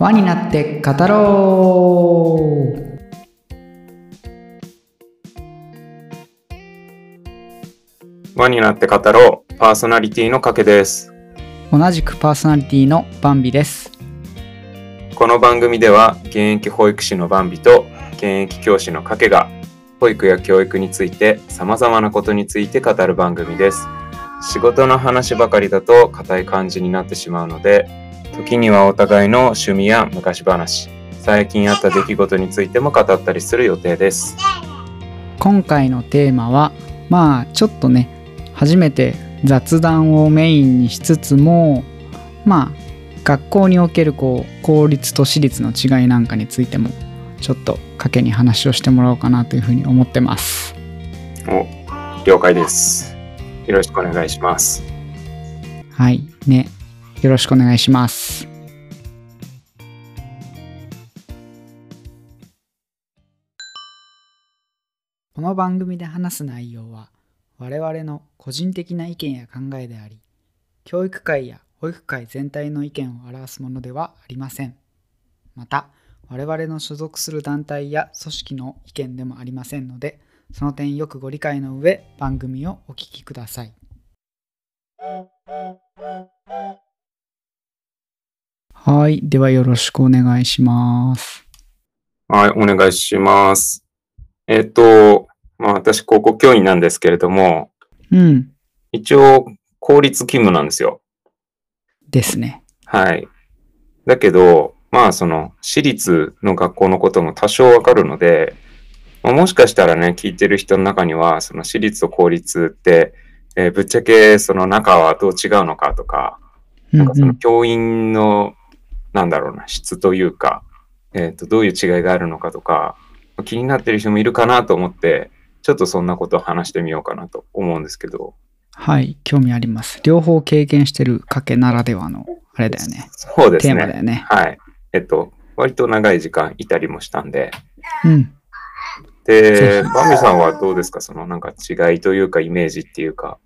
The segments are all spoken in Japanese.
輪になって語ろう。輪になって語ろう。パーソナリティのかけです。同じくパーソナリティのバンビです。この番組では現役保育士のバンビと現役教師のかけが保育や教育について様々なことについて語る番組です。仕事の話ばかりだと硬い感じになってしまうので時にはお互いの趣味や昔話最近あった出来事についても語ったりする予定です。今回のテーマはまあちょっとね初めて雑談をメインにしつつもまあ学校におけるこう公立と私立の違いなんかについてもちょっと賭けに話をしてもらおうかなというふうに思ってます。お了解です。よろしくお願いします。はい。ねよろしくお願いします。この番組で話す内容は我々の個人的な意見や考えであり教育界や保育界全体の意見を表すものではありません。また我々の所属する団体や組織の意見でもありませんのでその点よくご理解の上番組をお聞きください。はい。ではよろしくお願いします。はいお願いします。えっ、とまあ私高校教員なんですけれどもうん。一応公立勤務なんですよ。ですね。はい。だけど、まあその私立の学校のことも多少わかるので、まあもしかしたらね、聞いてる人の中には、その私立と公立って、えーぶっちゃけその中はどう違うのかとか、なんかその教員の、なんだろうな、質というか、えっ、と、どういう違いがあるのかとか、気になってる人もいるかなと思って、ちょっとそんなことを話してみようかなと思うんですけど、はい興味あります両方経験してる家系ならではのあれだよねそうですね。テーマだよねはい。えっと、割と長い時間いたりもしたんで。うんでぜ、バンビさんはどうですか？そのなんか違いというかイメージっていうか、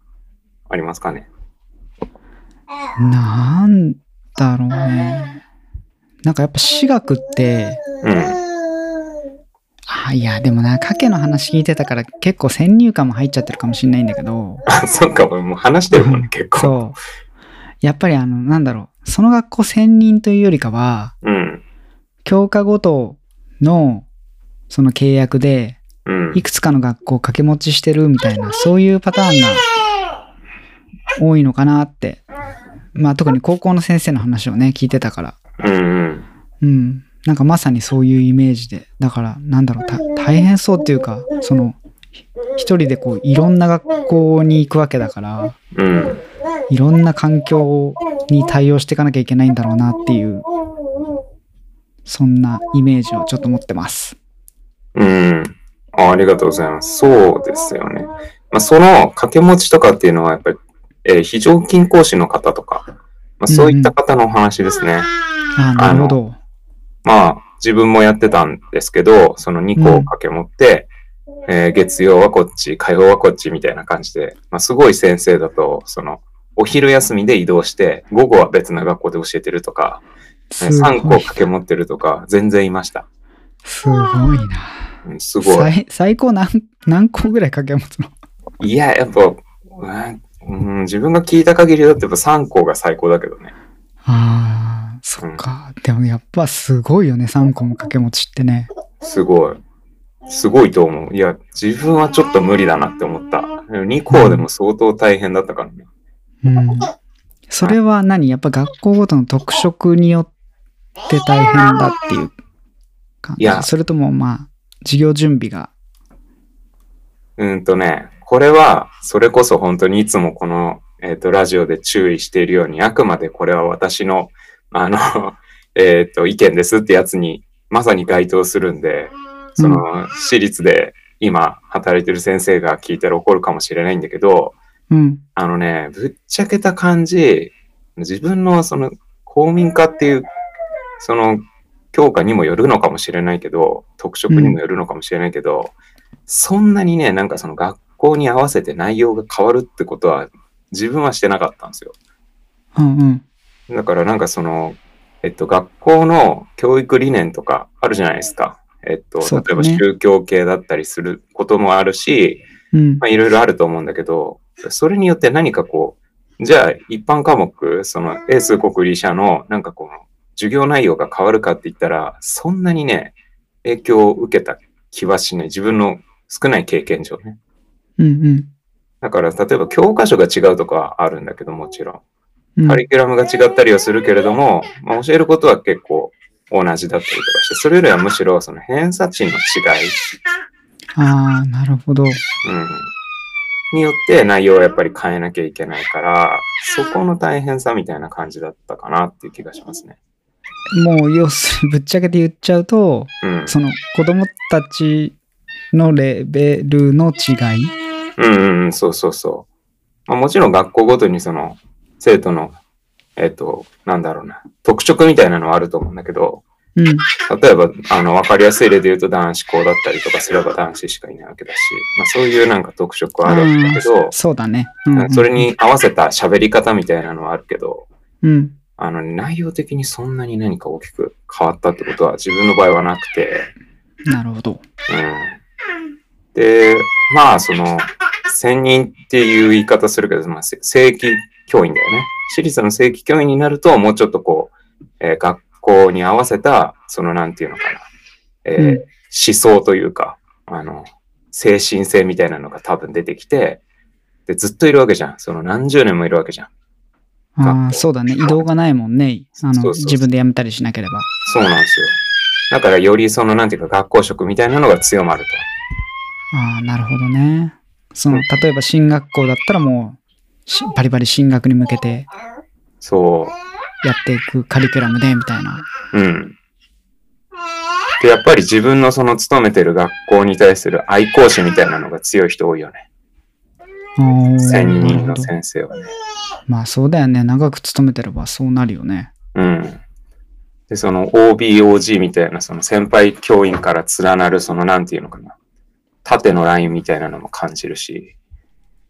ありますかね？なんだろうね。なんかやっぱ私学って、うん。あいやでもな、家計の話聞いてたから結構先入観も入っちゃってるかもしれないんだけど、あ、そっか、もう話してるもんね、結構。そう。やっぱりあの、なんだろう、その学校専任というよりかは、うん。教科ごとのその契約で、うんい。くつかの学校を掛け持ちしてるみたいな、そういうパターンが多いのかなって。まあ特に高校の先生の話をね、聞いてたから。うんうん。うん。なんかまさにそういうイメージで。だから、なんだろう、た大変そうっていうか、その、ひ一人でこう、いろんな学校に行くわけだから、うん。いろんな環境に対応していかなきゃいけないんだろうなっていう、そんなイメージをちょっと持ってます。うん。あありがとうございます。そうですよね。まあ、その掛け持ちとかっていうのは、やっぱり、えー非常勤講師の方とか、まあ、そういった方のお話ですね。ああ、なるほど。まあ、自分もやってたんですけど、その2個を掛け持って、えー月曜はこっち、火曜はこっちみたいな感じで、まあ、すごい先生だと、その、お昼休みで移動して、午後は別な学校で教えてるとか、す3個。掛け持ってるとか、全然いました。すごいな。うんすごい。最最高何何個ぐらい掛け持つの？いや、やっぱ、うん、自分が聞いた限りだとやっぱ3個が最高だけどね。ああ、そっか。でもやっぱすごいよね、3個も掛け持ちってね。すごい。すごいと思う。いや、自分はちょっと無理だなって思った。2個でも相当大変だったからね。うん。それは何？やっぱ学校ごとの特色によって大変だっていう感じ？いやそれともまあ、授業準備が？うんとね、これは、それこそ本当にいつもこの、えっ、と、ラジオで注意しているように、あくまでこれは私の、あの、えっ、と、意見ですってやつに、まさに該当するんで、その、私立で今働いてる先生が聞いたら怒るかもしれないんだけど、うん。あのね、ぶっちゃけた感じ、自分のその公民化っていう、その教科にもよるのかもしれないけど、特色にもよるのかもしれないけど、そんなにね、なんかその学校に合わせて内容が変わるってことは自分はしてなかったんですよ。うんうん。だからなんかその、えっと、学校の教育理念とかあるじゃないですか。えっと、例えば宗教系だったりすることもあるし、いろいろあると思うんだけど、それによって何かこう、じゃあ一般科目、その英数国理社のなんかこの授業内容が変わるかって言ったら、そんなにね、影響を受けた気はしない。自分の少ない経験上ね。うんうんだから、例えば教科書が違うとかはあるんだけど、もちろんカリキュラムが違ったりはするけれども、まあ、教えることは結構同じだったりとかして、それよりはむしろその偏差値の違い、ああ、なるほど。うん、によって内容をやっぱり変えなきゃいけないから、そこの大変さみたいな感じだったかなっていう気がしますね。もう、要するにぶっちゃけて言っちゃうと、うん。その子供たちのレベルの違い。うんうんうん、そうそうそう。まあ、もちろん学校ごとにその生徒の、えっ、と、なんだろうな、特色みたいなのはあると思うんだけど、うん。例えば、あの、わかりやすい例で言うと男子校だったりとかすれば男子しかいないわけだし、まあ、そういうなんか特色はあるんだけど、そうだね。うんうんそれ、に合わせた喋り方みたいなのはあるけど、うん。あの、内容的にそんなに何か大きく変わったってことは自分の場合はなくて、なるほど。うん。で、まあ、その、専任っていう言い方するけど、まあ、せ正規教員だよね。私立の正規教員になると、もうちょっとこう、えー学校に合わせた、その、なんていうのかな、えーうん思想というか、あの、精神性みたいなのが多分出てきて、で、ずっといるわけじゃん。その何十年もいるわけじゃん。学あそうだね。移動がないもんね。あの、自分で辞めたりしなければ。そうなんですよ。だから、よりその、なんていうか、学校職みたいなのが強まると。ああ、なるほどね。そのうん、例えば進学校だったらもう、しバリバリ進学に向けてそう。やっていくカリキュラムで、みたいな。うん。で、やっぱり自分のその勤めてる学校に対する愛好心みたいなのが強い人多いよね。おー専任の先生はね。まあそうだよね。長く勤めてればそうなるよね。うん。で、その OBOG みたいな、その先輩教員から連なる、そのなんていうのかな。縦のラインみたいなのも感じるし。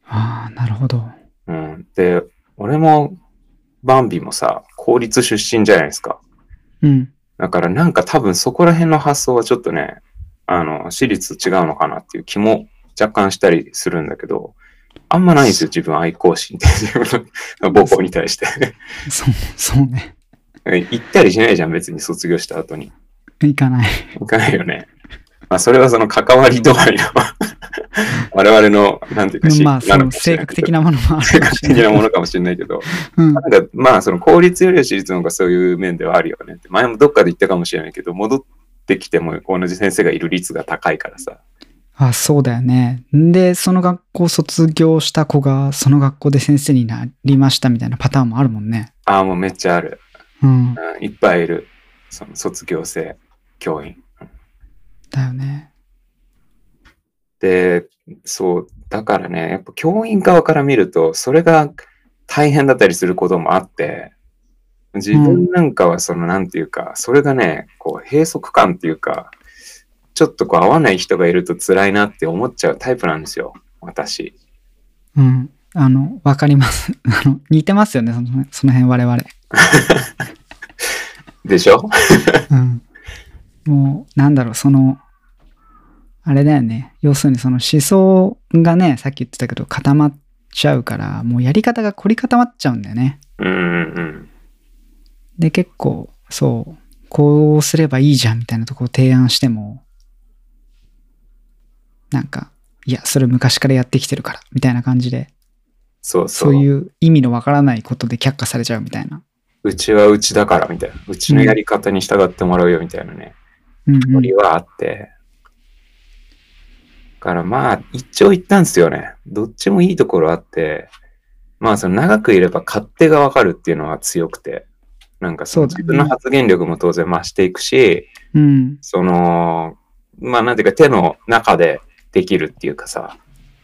ああ、なるほど。うん。で、俺も、バンビもさ、公立出身じゃないですか。うん。だからなんか多分そこら辺の発想はちょっとね、あの、私立違うのかなっていう気も若干したりするんだけど、あんまないんですよ、自分愛好心って自分の母校に対して。そう、そうね。行ったりしないじゃん、別に卒業した後に。いかない。行かないよね。まあ、それはその関わり度合いの我々の、なんていうか、まあ、その性格的なものもある性格的かもしれなものかもしれないけど、うん。なんかまあ、その公立よりは私立の方がそういう面ではあるよねって。前もどっかで言ったかもしれないけど、戻ってきても同じ先生がいる率が高いからさ。あ、そうだよね。で、その学校卒業した子が、その学校で先生になりましたみたいなパターンもあるもんね。ああ、もうめっちゃある。うん。うん、いっぱいいる。その卒業生教員。だよね。で、そう、だからね、やっぱ教員側から見ると、それが大変だったりすることもあって、自分なんかはその、なんていうか、それがね、こう、閉塞感っていうか、ちょっとこう、合わない人がいると辛いなって思っちゃうタイプなんですよ、私。うん。あの、わかります。あの、似てますよね、そのその辺我々。でしょ？うん。もう、なんだろう、その、あれだよね。要するにその思想がね、さっき言ってたけど固まっちゃうから、もうやり方が凝り固まっちゃうんだよね。うんうんうん。で、結構、そう、こうすればいいじゃんみたいなところを提案しても、なんか、いや、それ昔からやってきてるから、みたいな感じで、そうそう。そういう意味のわからないことで却下されちゃうみたいな。うちはうちだからみたいな。うちのやり方に従ってもらうよみたいなね。うん、うん。はあって。だからまあ、一長一短ですよね。どっちもいいところあって、まあ、その長くいれば勝手がわかるっていうのは強くて、なんかその自分の発言力も当然増していくし、うん。その、まあ、なんていうか手の中でできるっていうかさ、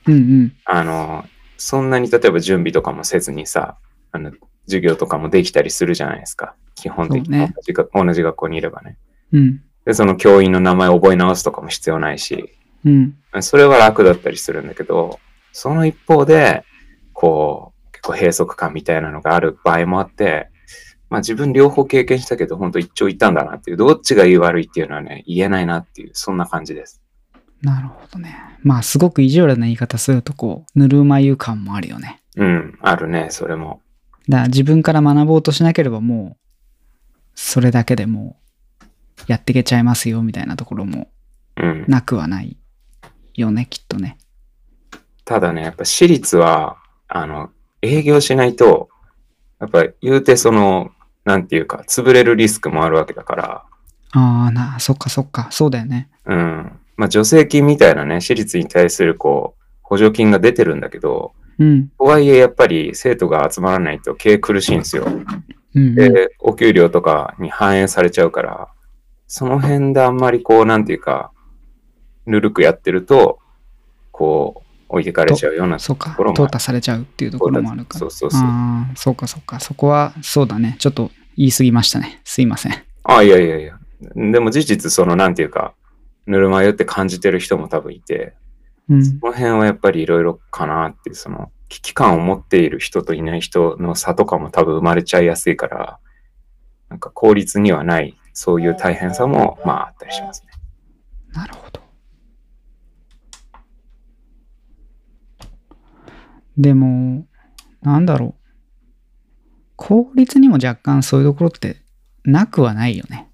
うんうん。あの、そんなに例えば準備とかもせずにさ、あの、授業とかもできたりするじゃないですか。基本的に同じが、同じ学校にいればね。うん。で、その教員の名前を覚え直すとかも必要ないし、うん。それは楽だったりするんだけど、その一方で、こう、結構閉塞感みたいなのがある場合もあって、まあ自分両方経験したけど、本当一長一短だなっていう、どっちがいい悪いっていうのはね、言えないなっていう、そんな感じです。なるほどね。まあ、すごく意地悪な言い方すると、こう、ぬるま湯感もあるよね。うん、あるね、それも。だから自分から学ぼうとしなければもう、それだけでもう、やっていけちゃいますよ、みたいなところもうん。なくはないよね、きっとね。ただね、やっぱ私立は、あの、営業しないと、やっぱ言うてその、なんていうか、潰れるリスクもあるわけだから、ああ、な、そっかそっか、そうだよね。うん。まあ助成金みたいなね、私立に対するこう、補助金が出てるんだけど、うん、とはいえやっぱり生徒が集まらないと経営苦しいんですよ。うん、うん。で、お給料とかに反映されちゃうから、その辺であんまりこう、なんていうか、ぬるくやってると、こう、置いてかれちゃうようなところ、も淘汰されちゃうっていうところもあるから。そうそうそう。ああ、そうかそうか。そこは、そうだね。ちょっと言い過ぎましたね。すいません。あ、いやいやいや。でも事実、その、なんていうか、ぬるま湯って感じてる人も多分いて、うん。その辺はやっぱりいろいろかなっていう、その、危機感を持っている人といない人の差とかも多分生まれちゃいやすいから、なんか効率にはない、そういう大変さも、まああったりしますね。なるほど。でも、なんだろう。効率にも若干そういうところってなくはないよね。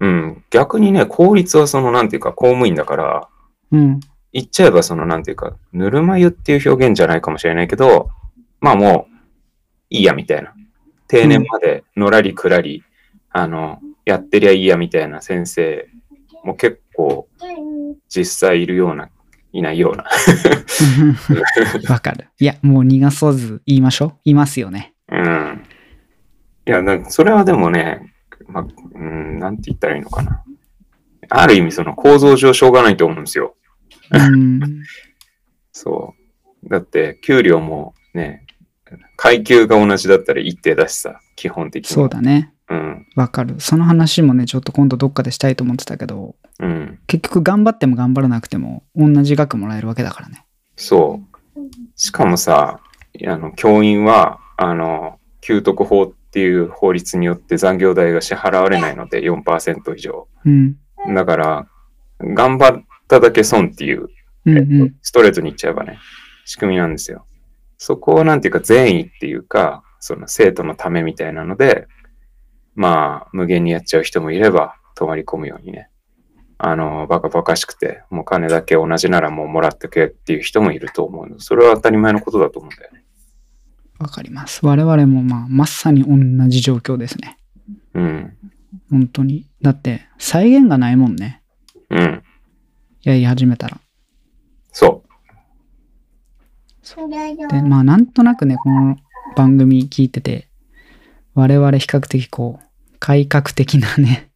うん。逆にね、効率はその、なんていうか、公務員だから、うん。言っちゃえばその、なんていうか、ぬるま湯っていう表現じゃないかもしれないけど、まあもう、いいやみたいな。定年までのらりくらり、あの、やってりゃいいやみたいな先生も結構実際いるような、いないような。わかる。いや、もう逃がさず言いましょう。いますよね。うん。いや、なそれはでもね、まあ、うん、なんて言ったらいいのかな。ある意味その構造上しょうがないと思うんですよ。うん。そう。だって、給料もね、階級が同じだったら一定だしさ、基本的に。そうだね。うん。わかる。その話もね、ちょっと今度どっかでしたいと思ってたけど、うん。結局頑張っても頑張らなくても同じ額もらえるわけだからね。そう。しかもさ、あの、教員は、あの、給特法っていう法律によって残業代が支払われないので4%以上。うん。だから、頑張っただけ損っていう、うんえっとうん。ストレートに言っちゃえばね、仕組みなんですよ。そこをなんていうか善意っていうか、その生徒のためみたいなので、まあ、無限にやっちゃう人もいれば、泊まり込むようにね。あの、バカバカしくて、もう金だけ同じならもうもらってけっていう人もいると思うの。それは当たり前のことだと思うんだよね。わかります。我々もまあ、まさに同じ状況ですね。うん。本当に。だって、再現がないもんね。うん。やり始めたら。そで、まあ、なんとなくね、この番組聞いてて、我々比較的こう、改革的なね。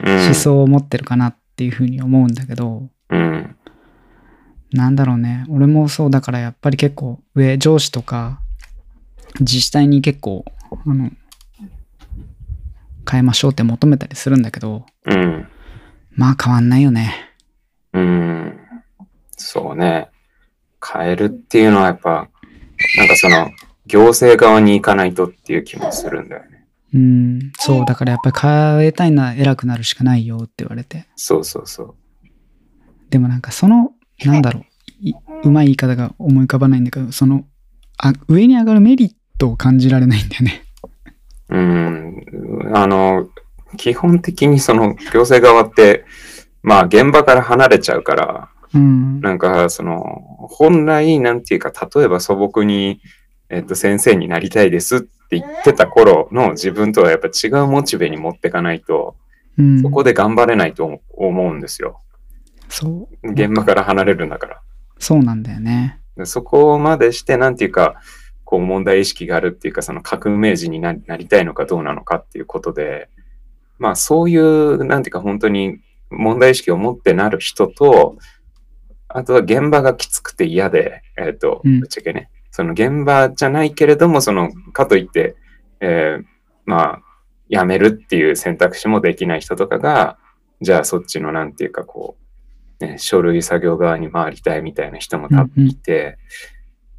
思想を持ってるかなっていうふうに思うんだけど、うん。なんだろうね。俺もそうだからやっぱり結構上、上司とか自治体に結構、あの、変えましょうって求めたりするんだけど、うん。まあ変わんないよね。うん。そうね。変えるっていうのはやっぱ、なんかその、行政側に行かないとっていう気もするんだよね。うん、そう、だからやっぱり変えたいなら偉くなるしかないよって言われて。そうそうそう。でもなんかその、なんだろう、いうまい言い方が思い浮かばないんだけど、その、あ上に上がるメリットを感じられないんだよね。うん。あの、基本的にその行政側って、まあ現場から離れちゃうから、うん。なんかその、本来なんていうか、例えば素朴に、えっと、先生になりたいですって言ってた頃の自分とはやっぱ違うモチベに持ってかないと、うん、そこで頑張れないと思うんですよ。そう。現場から離れるんだから。そうなんだよね。でそこまでして、なんていうか、こう問題意識があるっていうか、その革命児にななりたいのかどうなのかっていうことで、まあそういう、なんていうか本当に問題意識を持ってなる人と、あとは現場がきつくて嫌で、えっ、と、うんぶっちゃけね、その現場じゃないけれども、その、かといって、えーまあ、辞めるっていう選択肢もできない人とかが、じゃあそっちのなんていうかこう、ね、書類作業側に回りたいみたいな人も多分いて、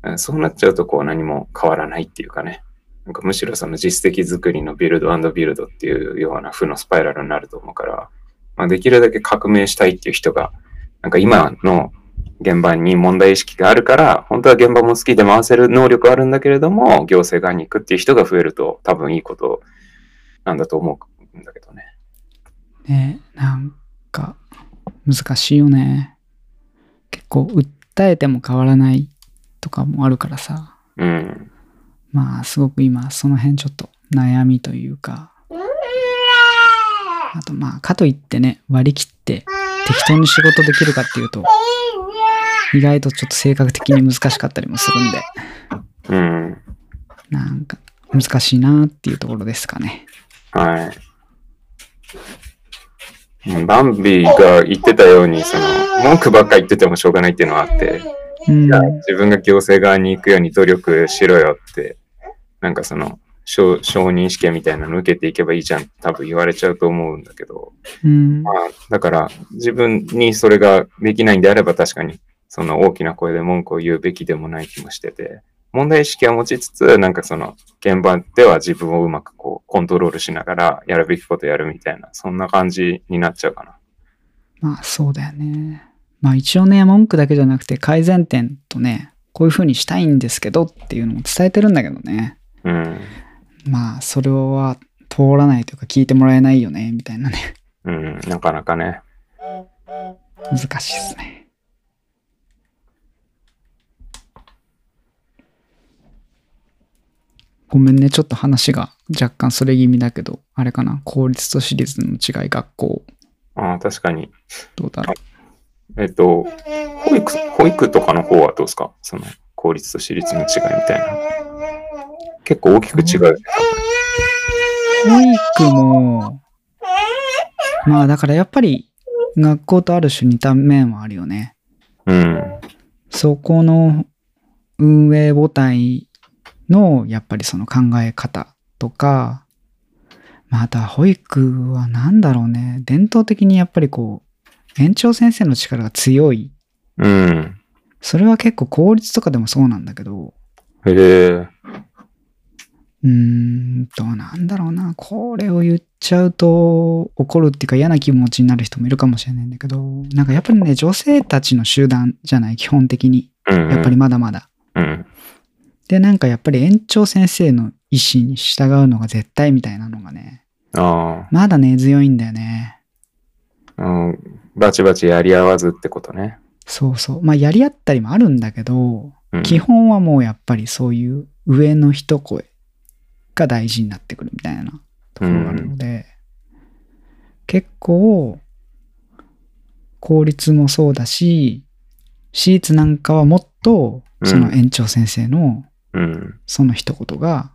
うんそうなっちゃうとこう何も変わらないっていうかね、なんかむしろその実績作りのビルドビルドっていうような負のスパイラルになると思うから、まあ、できるだけ革命したいっていう人が、なんか今の現場に問題意識があるから、本当は現場も好きで回せる能力あるんだけれども、行政側に行くっていう人が増えると多分いいことなんだと思うんだけどね。ねなんか難しいよね。結構訴えても変わらないとかもあるからさ。うん。まあすごく今その辺ちょっと悩みというか。あとまあかといってね割り切って適当に仕事できるかっていうと意外とちょっと性格的に難しかったりもするんでうん。なんか難しいなっていうところですかね。はい。うんバンビが言ってたように、その、文句ばっか言っててもしょうがないっていうのはあって、うん自分が行政側に行くように努力しろよって、なんかその、承承認試験みたいなの受けていけばいいじゃん、多分言われちゃうと思うんだけど、うんまあ、だから自分にそれができないんであれば確かに、その大きな声で文句を言うべきでもない気もしてて、問題意識は持ちつつ、なんかその、現場では自分をうまくこう、コントロールしながら、やるべきことやるみたいな、そんな感じになっちゃうかな。まあそうだよね。まあ一応ね、文句だけじゃなくて改善点とね、こういう風にしたいんですけどっていうのも伝えてるんだけどね。うん。まあそれは通らないというか聞いてもらえないよね、みたいなね。うん、なかなかね。難しいですね。ごめんね、ちょっと話が若干それ気味だけど、あれかな、公立と私立の違い、学校、ああ、確かに。どうだろえっと、保育、保育とかの方はどうですか？その、公立と私立の違いみたいな。結構大きく違う。保育も、まあだからやっぱり学校とある種似た面はあるよね。うん。そこの運営母体のやっぱりその考え方とか、また保育は何だろうね。伝統的にやっぱりこう、園長先生の力が強い。うん。それは結構公立とかでもそうなん。だけど、へえ。うーんと、なんだろうな。これを言っちゃうと怒るっていうか嫌な気持ちになる人もいるかもしれないんだけど、なんかやっぱりね、女性たちの集団じゃない、基本的に。うん。やっぱりまだまだ。うん。で、なんかやっぱり園長先生の意思に従うのが絶対みたいなのがね、あまだ根強いんだよね。あ、うん。バチバチやり合わずってことね。そうそう。まあやり合ったりもあるんだけど、うん、基本はもうやっぱりそういう上の一声が大事になってくるみたいなところがあるので、結構、公立もそうだし、私立なんかはもっと、その園長先生のうん。その一言が、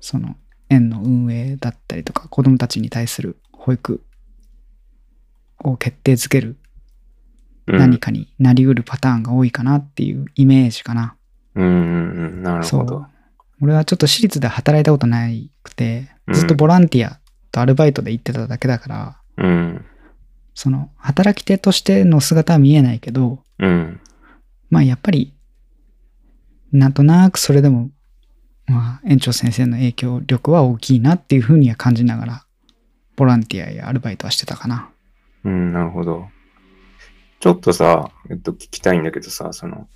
その園の運営だったりとか、子供たちに対する保育を決定づけるうん。何かになりうるパターンが多いかなっていうイメージかな。うん。なるそほどう。。俺はちょっと私立で働いたことなくて、うんずっとボランティアとアルバイトで行ってただけだから、うん。その働き手としての姿は見えないけど、うん。まあやっぱり、なんとなくそれでも、まあ園長先生の影響力は大きいなっていうふうには感じながら、ボランティアやアルバイトはしてたかな。うん、なるほど。ちょっとさ、えっと、聞きたいんだけどさ、その、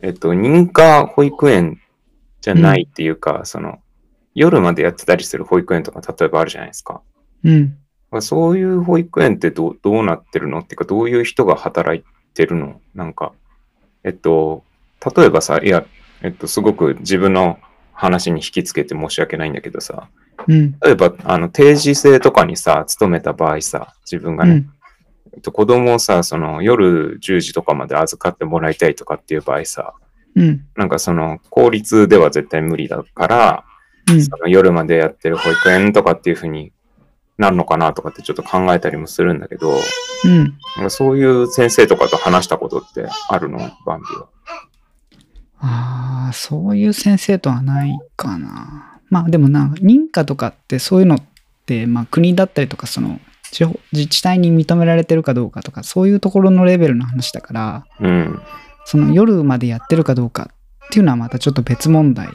えっと、認可保育園じゃないっていうか、その、夜までやってたりする保育園とか、例えばあるじゃないですか。うん。そういう保育園ってどうどうなってるのっていうか、どういう人が働いてるの？なんか、えっと、例えばさ、いや、えっと、すごく自分の話に引きつけて申し訳ないんだけどさ、うん。例えば、あの、定時制とかにさ、勤めた場合さ、自分がね、うん。えっと、子供をさ、その夜10時とかまで預かってもらいたいとかっていう場合さ、うん。なんかその公立では絶対無理だから、うん。その夜までやってる保育園とかっていう風になるのかなとかってちょっと考えたりもするんだけど、うん。そういう先生とかと話したことってあるの？バンビは。ああ、そういう先生とはないかな。まあでもな、認可とかってそういうのって、まあ国だったりとか、その地方自治体に認められてるかどうかとか、そういうところのレベルの話だから、うん。その夜までやってるかどうかっていうのはまたちょっと別問題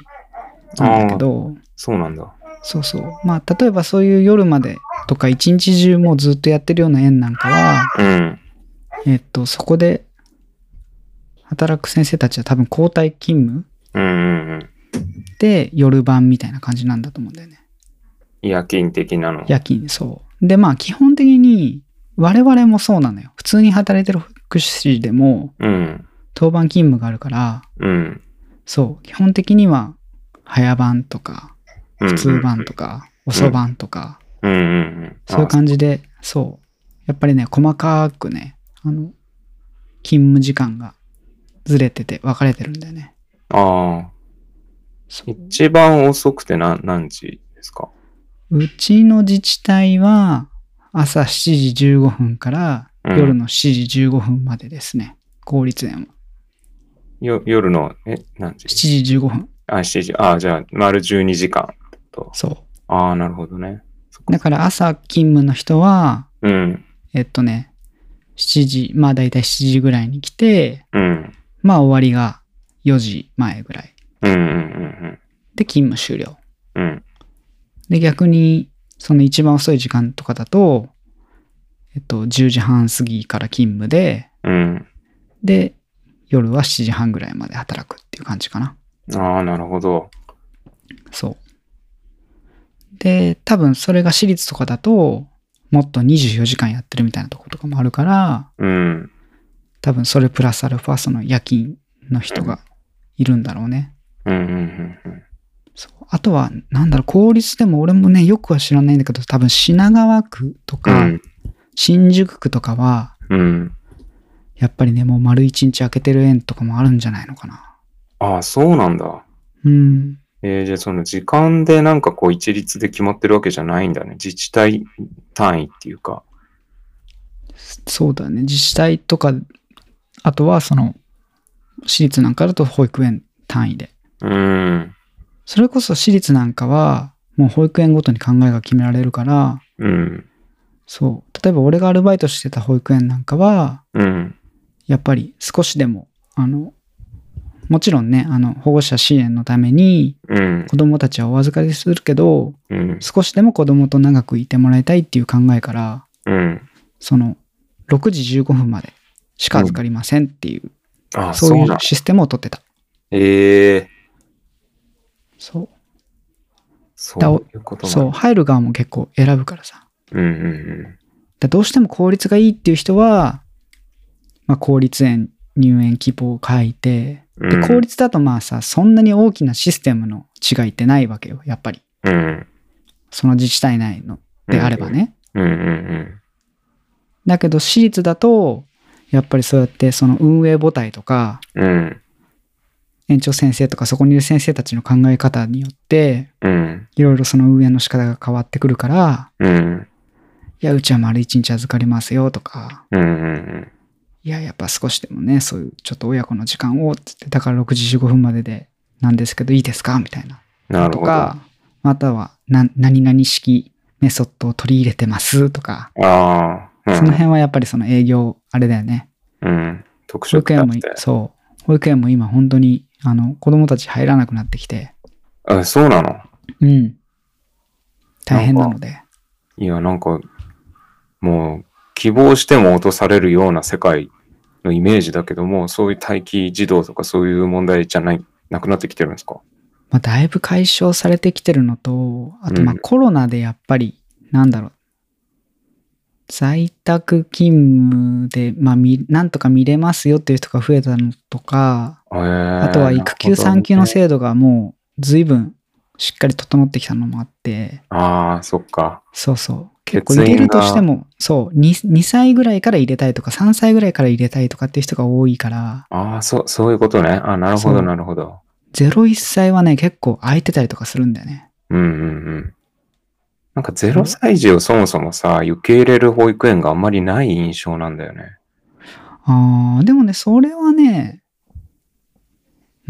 なんだけど、そうなんだ。そうそう。まあ、例えばそういう夜までとか一日中もうずっとやってるような園なんかは、うん。えっと、そこで働く先生たちは多分交代勤務。で夜晩みたいな感じなんだと思うんだよね。夜勤的なの。夜勤、そう。で、まあ基本的に我々もそうなのよ。普通に働いてる福祉士でもうん。当番勤務があるから、うん。そう、基本的には早番とか、普普通番とか、遅番とか。そういう感じで、そう。やっぱりね、細かくね、あの、勤務時間がずれてて分かれてるんだよね。ああ。一番遅くて何何時ですか？うちの自治体は朝7時15分からうん夜の7時15分までですね。公立園は。よ夜の、え、何時？7時15分。あ、7時。ああ、じゃあ、丸12時間と。そああ、なるほどね。だから朝勤務の人は、うん。えっとね、7時、まあだいたい7時ぐらいに来て、うん。まあ終わりが4時前ぐらい。うんうんうんで、勤務終了。うん。うん。で、逆に、その一番遅い時間とかだと、えっと、10時半過ぎから勤務で、うん。で、夜は7時半ぐらいまで働くっていう感じかな。ああ、なるほど。そう。で、多分それが私立とかだと、もっと24時間やってるみたいなとことかもあるから、うん。多分それプラスアルファその夜勤の人がいるんだろうね。うんうんうんうん。そうあとは、なんだろう、公立でも俺もね、よくは知らないんだけど、多分品川区とうか、ん。新宿区とかは、うん。やっぱりね、もう丸一日開けてる園とかもあるんじゃないのかな。ああ、そうなんだ。うん。えー、じゃあその時間でなんかこう一律で決まってるわけじゃないんだね。自治体単位っていうか。そうだね。自治体とか、あとはその、私立なんかだと保育園単位で。うん。それこそ私立なんかは、もう保育園ごとに考えが決められるから、うん。そう。例えば俺がアルバイトしてた保育園なんかは、うん。やっぱり少しでも、あの、もちろんね、あの、保護者支援のためにうん。子供たちはお預かりするけど、うん。少しでも子供と長くいてもらいたいっていう考えから、うん。その、6時15分までしか預かりませんっていう、ああ、そそういうシステムを取ってた。ええそう。そうそう、入る側も結構選ぶからさ。うんうんでどうしても効率がいいっていう人は、まあ、公立園入園希望を書いて、でうん公立だとまあさ、そんなに大きなシステムの違いってないわけよ、やっぱり。うん。うん。その自治体内のであればね。うんうんだけど私立だと、やっぱりそうやってその運営母体とか、うん。うん。園長先生とかそこにいる先生たちの考え方によって、うん。いろいろその運営の仕方が変わってくるから、うん。いや、うちは丸一日預かりますよとか、うんうんいや、やっぱ少しでもね、そういうちょっと親子の時間を、つって、だから6時15分まででなんですけどいいですか？みたいな。なるほど。とか、または、な、何々式メソッドを取り入れてます？とか、ああ、うん。その辺はやっぱりその営業、あれだよね。うん。特保育園もそう。保育園も今本当に、あの、子供たち入らなくなってきて、あ、そうなの？うん。大変なので。いや、なんか、もう、希望しても落とされるような世界のイメージだけども、そういう待機児童とかそういう問題じゃない、なくなってきてるんですか？まあ、だいぶ解消されてきてるのと、あと、まコロナでやっぱり、なんだろう。在宅勤務で、まあ、みなんとか見れますよっていう人が増えたのとか、ああとは育休産休の制度がもう随分しっかり整ってきたのもあって、ああ、そっか。そうそう。結構入れるとしても、そう2、2歳ぐらいから入れたいとか、3歳ぐらいから入れたいとかっていう人が多いから、ああ、そう、そういうことね。あなるほど、なるほど。0、1歳はね、結構空いてたりとかするんだよね。うんうんうん。なんか0歳児をそもそもさ、受け入れる保育園があんまりない印象なんだよね。ああ、でもね、それはね、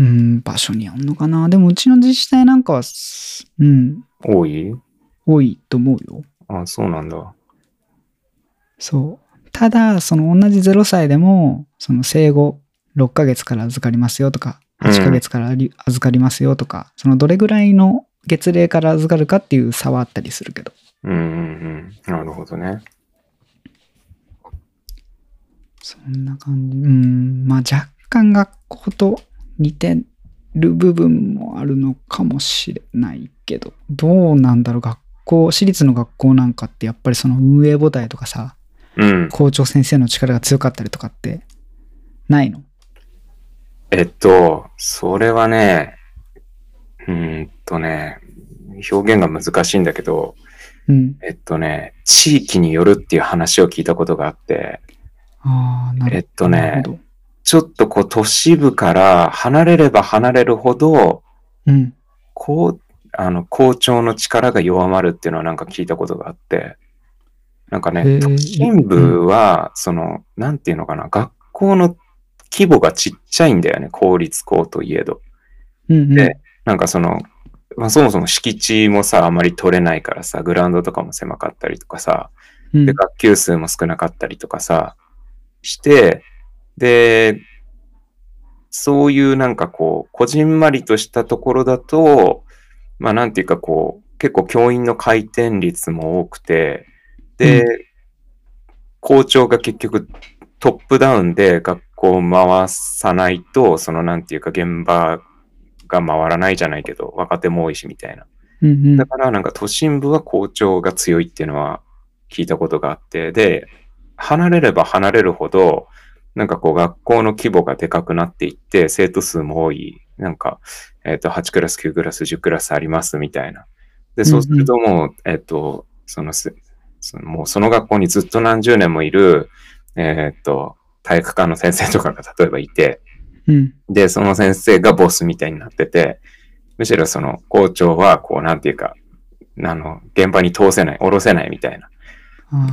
うん、場所によんのかな？でもうちの自治体なんかは、すうん、多い？多いと思うよ。あそうなんだ。そう。ただ、その同じ0歳でも、その生後6ヶ月から預かりますよとか、8ヶ月から預かりますよとか、そのどれぐらいの月齢から預かるかっていう差はあったりするけど。うんうんうん。なるほどね。そんな感じ。うん、まあ若干学校と似てる部分もあるのかもしれないけど、どうなんだろう、学校、私立の学校なんかってやっぱりその運営母体とかさ、うん。校長先生の力が強かったりとかってないの？えっと、それはね、うーんとね、表現が難しいんだけど、うん。えっとね、地域によるっていう話を聞いたことがあって、ああ、なるえっとね。ちょっとこう都市部から離れれば離れるほど、うん。こう、あの、校長の力が弱まるっていうのはなんか聞いたことがあって、なんかね、都心部は、その、なんていうのかな、学校の規模がちっちゃいんだよね、公立校といえど。うんうん。でなんかその、まあ、そもそも敷地もさ、あまり取れないからさ、グラウンドとかも狭かったりとかさ、うんで、学級数も少なかったりとかさ、して、で、そういうなんかこう、こじんまりとしたところだと、まあなんていうかこう、結構教員の回転率も多くて、で、う校長が結局トップダウンで学校を回さないと、そのなんていうか現場が回らないじゃないけど、若手も多いしみたいな。うんうんだからなんか都心部は校長が強いっていうのは聞いたことがあって、で、離れれば離れるほど、なんかこう学校の規模がでかくなっていって、生徒数も多い、なんか、えっ、と、8クラス、9クラス、10クラスありますみたいな。で、そうするともう、えっ、と、そのせ、そのもうその学校にずっと何十年もいる、えっ、と、体育館の先生とかが例えばいて、うん。で、その先生がボスみたいになってて、むしろその校長は、こう、なんていうか、あの、現場に通せない、下ろせないみたいな。あ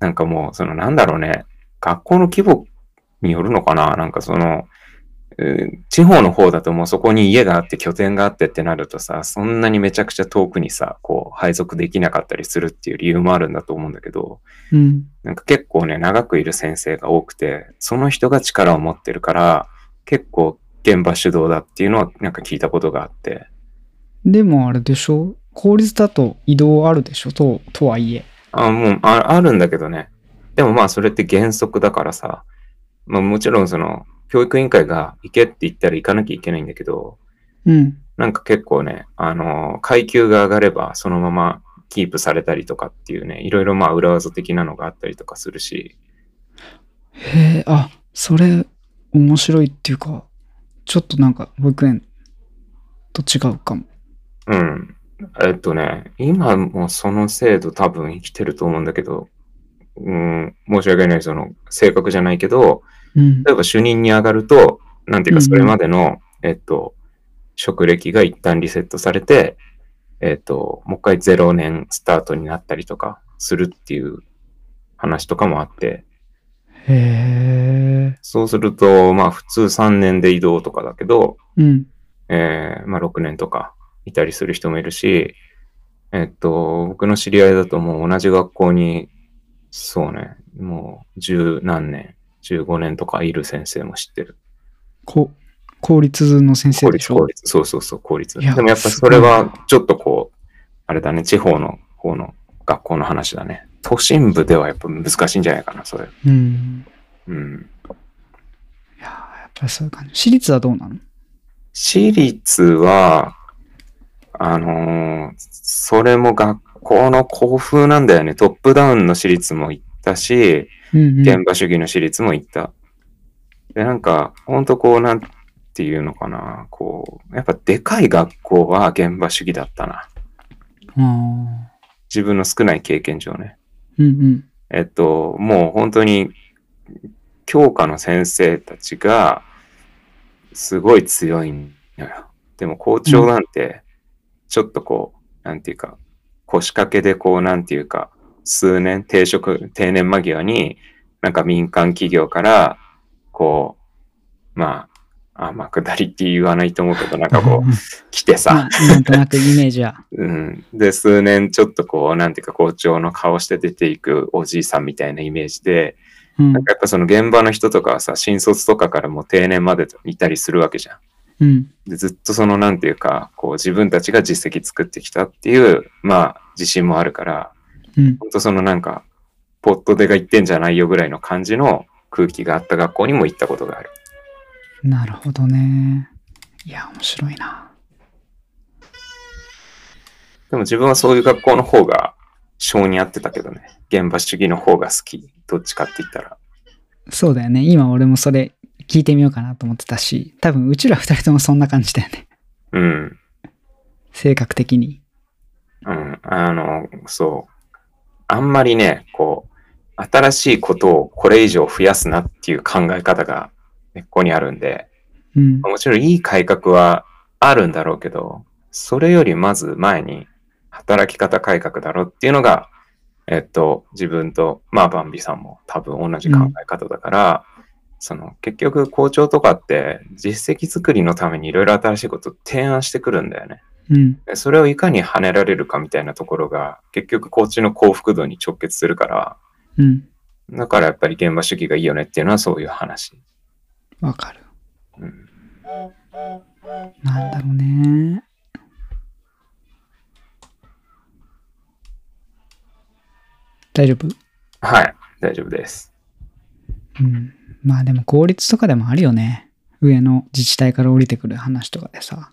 なんかもう、その、なんだろうね、学校の規模によるのかな？なんかその、えー地方の方だともうそこに家があって拠点があってってなるとさ、そんなにめちゃくちゃ遠くにさ、こう、配属できなかったりするっていう理由もあるんだと思うんだけど、ーうん。なんか結構ね、長くいる先生が多くて、その人が力を持ってるから、結構現場主導だっていうのはなんか聞いたことがあって。でもあれでしょ？公立だと移動あるでしょ？と、とはいえ。あ、もうあ、あるんだけどね。でもまあそれって原則だからさ、まあもちろんその、教育委員会が行けって言ったら行かなきゃいけないんだけど、うん。なんか結構ね、あの、階級が上がればそのままキープされたりとかっていうね、いろいろまあ裏技的なのがあったりとかするし、へえ、あ、それ、面白いっていうか、ちょっとなんか、保育園と違うかも。うん。えっとね、今もその制度多分生きてると思うんだけど、うん、申し訳ない、その、正確じゃないけど、うん。例えば主任に上がると、なんていうか、うんうんそれまでの、えっと、職歴が一旦リセットされて、えっと、もう一回0年スタートになったりとかするっていう話とかもあって、へえ。そうすると、まあ普通3年で移動とかだけど、うん。えーまあ6年とかいたりする人もいるし、えっと、僕の知り合いだともう同じ学校に、そうね、もう十何年、15年とかいる先生も知ってる。こ公立の先生でしょ？公立。そうそうそう、公立。でもやっぱそれはちょっとこう、あれだね、地方の方の学校の話だね。都心部ではやっぱ難しいんじゃないかな、それ。うん。うん。いやーやっぱりそういう感じ。私立はどうなの？私立は、あのーそれも学校の校風なんだよね。トップダウンの私立も行ったし、うんうん。現場主義の私立も行った。で、なんか、ほんとこう、なんていうのかな。こう、やっぱでかい学校は現場主義だったな。あ自分の少ない経験上ね。ーうんうん。えっと、もう本当に、教科の先生たちが、すごい強いのよ。でも校長なんて、ちょっとこう、なんていうか、腰掛けでこう、なんていうか、数年、定職、定年間際に、なんか民間企業から、こう、まあ、あ、まあ、下りって言わないと思うけど、なんかこう、来てさ、まあなんとなくイメージは。うん。で、数年ちょっとこう、なんていうか校長の顔して出ていくおじいさんみたいなイメージで、うんなんかやっぱその現場の人とかはさ、新卒とかからもう定年までいたりするわけじゃん。うん。でずっとその、なんていうか、こう自分たちが実績作ってきたっていう、まあ、自信もあるから、うん。本当そのなんか、ポットでが言ってんじゃないよぐらいの感じの空気があった学校にも行ったことがある。なるほどね。いや、面白いな。でも自分はそういう学校の方が性に合ってたけどね。現場主義の方が好き。どっちかって言ったら。そうだよね。今俺もそれ聞いてみようかなと思ってたし、多分うちら二人ともそんな感じだよね。うん。性格的に。うん。あの、そう。あんまりね、こう、新しいことをこれ以上増やすなっていう考え方が根っこにあるんで、うん。もちろんいい改革はあるんだろうけど、それよりまず前に働き方改革だろうっていうのが、えっと、自分と、まあ、バンビさんも多分同じ考え方だから、その結局校長とかって実績作りのためにいろいろ新しいことを提案してくるんだよね。うん。でそれをいかに跳ねられるかみたいなところが結局コーチの幸福度に直結するから、うん。だからやっぱり現場主義がいいよねっていうのはそういう話。わかる。うん、なんだろうね。大丈夫？はい、大丈夫です。うん。まあでも公立とかでもあるよね。上の自治体から降りてくる話とかでさ。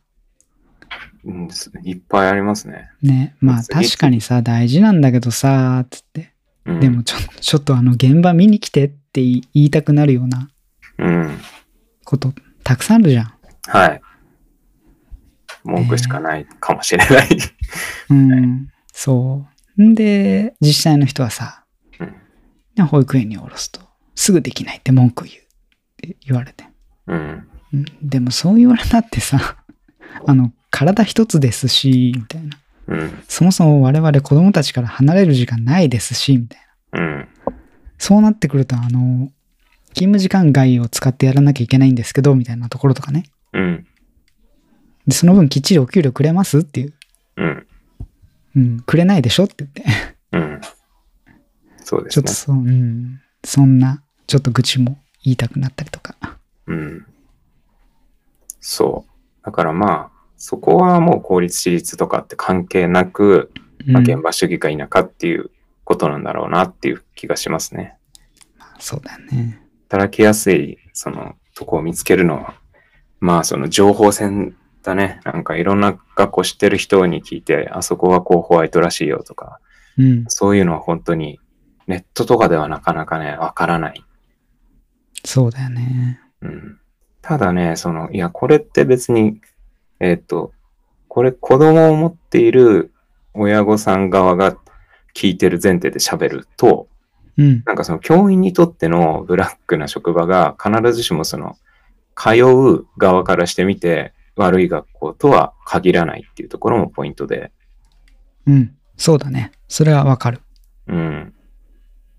うん、すいっぱいありますね。ね。まあ次確かにさ、大事なんだけどさ、つって。うん、でもちょちょっとあの現場見に来てって言いたくなるようなうん、ことたくさんあるじゃん。はい。文句しかないかもしれない。うん。そう。んで、自治体の人はさ、うんね保育園に降ろすと、すぐできないって文句言うって言われて。うん、うんでもそう言われたってさ、あの、体一つですし、みたいな。うん、そもそも我々子供たちから離れる時間ないですし、みたいな。うん、そうなってくると、あの、勤務時間外を使ってやらなきゃいけないんですけど、みたいなところとかね。うん、で、その分きっちりお給料くれますっていう。うん、うん、くれないでしょって言って。うん。そうですね。ちょっとそう、うん。そんな、ちょっと愚痴も言いたくなったりとか。うん。そう。だからまあ、そこはもう公立私立とかって関係なく、まあ、うん現場主義か否かっていうことなんだろうなっていう気がしますね。そうだよね。働きやすい、その、とこを見つけるのは、まあ、その情報戦だね。なんかいろんな学校知ってる人に聞いて、あそこはこうホワイトらしいよとか、うん。そういうのは本当にネットとかではなかなかね、わからない。そうだよね。うん。ただね、その、いや、これって別に、えっ、と、これ子供を持っている親御さん側が聞いてる前提で喋ると、うん。なんかその教員にとってのブラックな職場が必ずしもその通う側からしてみて悪い学校とは限らないっていうところもポイントで、うん。そうだね。それはわかる。うん。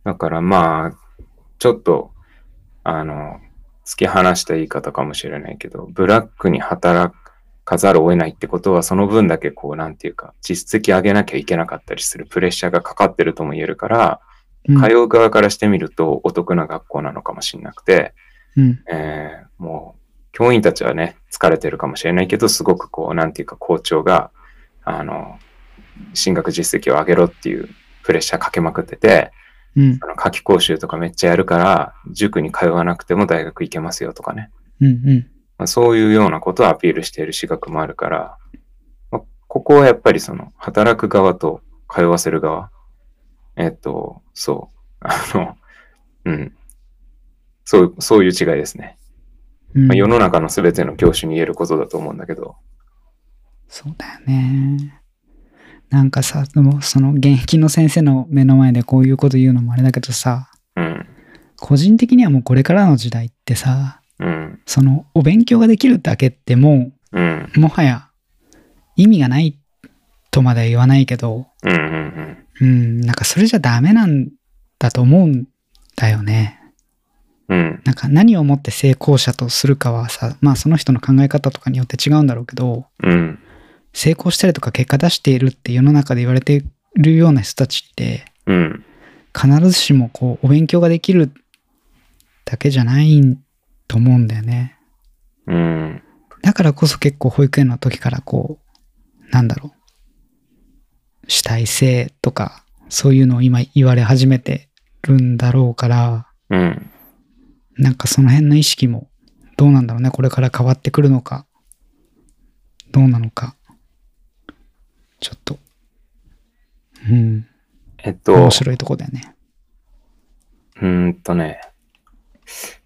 だからまあ、ちょっと、あの、突き放した言い方かもしれないけど、ブラックに働かざるを得ないってことは、その分だけこう、なんていうか、実績上げなきゃいけなかったりするプレッシャーがかかってるとも言えるから、うん。通う側からしてみるとお得な学校なのかもしれなくて、うん。えーもう、教員たちはね、疲れてるかもしれないけど、すごくこう、なんていうか、校長が、あの、進学実績を上げろっていうプレッシャーかけまくってて、うん。あの夏期講習とかめっちゃやるから、塾に通わなくても大学行けますよとかね。うん。うん。まあ、そういうようなことをアピールしている私学もあるから、まあ、ここはやっぱりその、働く側と通わせる側。えっと、そう。あの、うん。そう、そういう違いですね。うんまあ、世の中の全ての教師に言えることだと思うんだけど。そうだよね。なんかさ、その現役の先生の目の前でこういうこと言うのもあれだけどさ、うん。個人的にはもうこれからの時代ってさ、うん。そのお勉強ができるだけってもうん。もはや意味がないとまでは言わないけど、うん。うん。うん、なんかそれじゃダメなんだと思うんだよね。うん。なんか何をもって成功者とするかはさ、まあその人の考え方とかによって違うんだろうけど、うん。成功したりとか結果出しているって世の中で言われてるような人たちって、うん。必ずしもこうお勉強ができるだけじゃないと思うんだよね。うん。だからこそ結構保育園の時からこう、なんだろう、主体性とか、そういうのを今言われ始めてるんだろうから、うん。なんかその辺の意識もどうなんだろうね。これから変わってくるのか、どうなのか。ちょっと、うん、えっと、面白いとこだよね。うーんとね、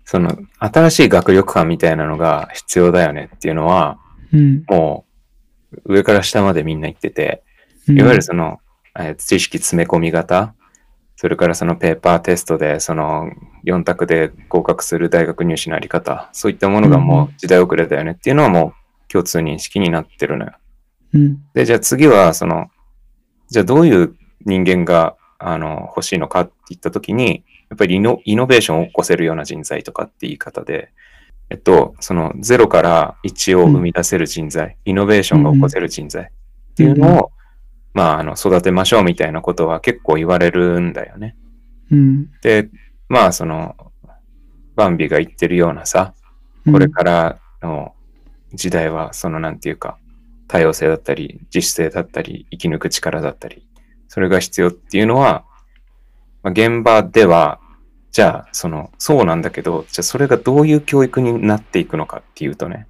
その、新しい学力感みたいなのが必要だよねっていうのは、うん。もう、上から下までみんな言ってて、うんいわゆるその、えー知識詰め込み型、それからそのペーパーテストで、その4択で合格する大学入試のあり方、そういったものがもう時代遅れだよねっていうのはもう共通認識になってるのよ。うん。で、じゃあ次は、その、じゃあどういう人間が、あの、欲しいのかって言ったときに、やっぱりイノイノベーションを起こせるような人材とかって言い方で、えっと、その0から1を生み出せる人材、イノベーションが起こせる人材っていうのを、まあ、あの、育てましょうみたいなことは結構言われるんだよね。うん。で、まあ、その、バンビが言ってるようなさ、これからの時代は、そのなんていうか、多様性だったり、自主性だったり、生き抜く力だったり、それが必要っていうのは、まあ、現場では、じゃあ、その、そうなんだけど、じゃあそれがどういう教育になっていくのかっていうとね、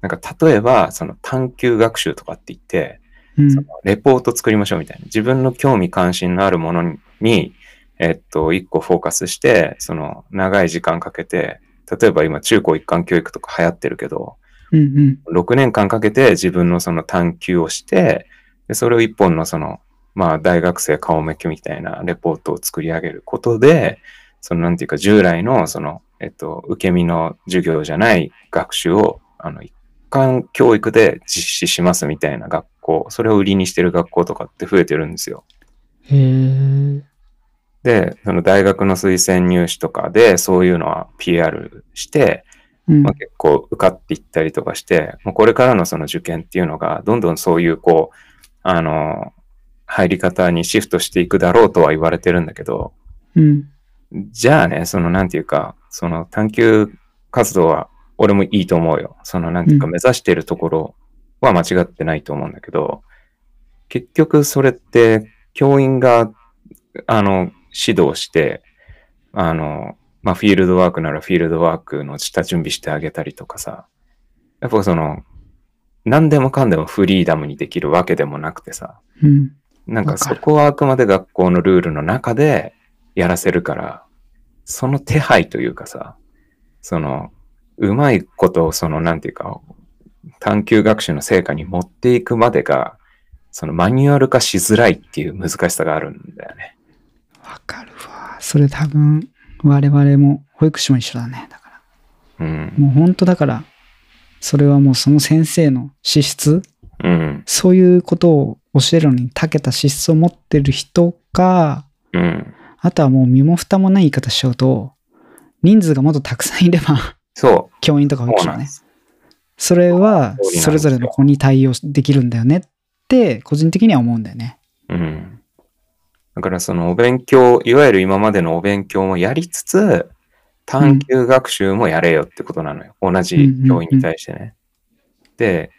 なんか例えば、その探究学習とかって言って、うん。そのレポート作りましょうみたいな。自分の興味関心のあるものに、えっと、一個フォーカスして、その、長い時間かけて、例えば今、中高一貫教育とか流行ってるけど、うんうん。6年間かけて自分のその探求をして、でそれを一本のその、まあ、大学生顔めきみたいなレポートを作り上げることで、その、なんていうか、従来の、その、えっと、受け身の授業じゃない学習を、あの、一貫教育で実施しますみたいな学校、それを売りにしてる学校とかって増えてるんですよ。へえ。で、その大学の推薦入試とかで、そういうのは PR して、うんまあ、結構受かっていったりとかして、もうこれからのその受験っていうのが、どんどんそういうこう、あの、入り方にシフトしていくだろうとは言われてるんだけど、うん。じゃあね、そのなんていうか、その探究活動は俺もいいと思うよ。そのなんていうかうん目指しているところは間違ってないと思うんだけど、結局それって教員が、あの、指導して、あの、まあ、フィールドワークならフィールドワークの下準備してあげたりとかさ、やっぱその、何でもかんでもフリーダムにできるわけでもなくてさ、うん。なんかそこはあくまで学校のルールの中でやらせるから、その手配というかさ、その、うまいことをその、なんていうか、探究学習の成果に持っていくまでが、そのマニュアル化しづらいっていう難しさがあるんだよね。わかるわ。それ多分、我々も保育士も一緒だね。だから。うん。もう本当だから、それはもうその先生の資質、うん。そういうことを教えるのに長けた資質を持ってる人か、うん。あとはもう身も蓋もない言い方しちゃうと、人数がもっとたくさんいれば、そ教員とかう。保育士はね。それはそれぞれの子に対応できるんだよねって、個人的には思うんだよね。うん。だからそのお勉強、いわゆる今までのお勉強もやりつつ、探究学習もやれよってことなのよ。同じ教員に対してね。で、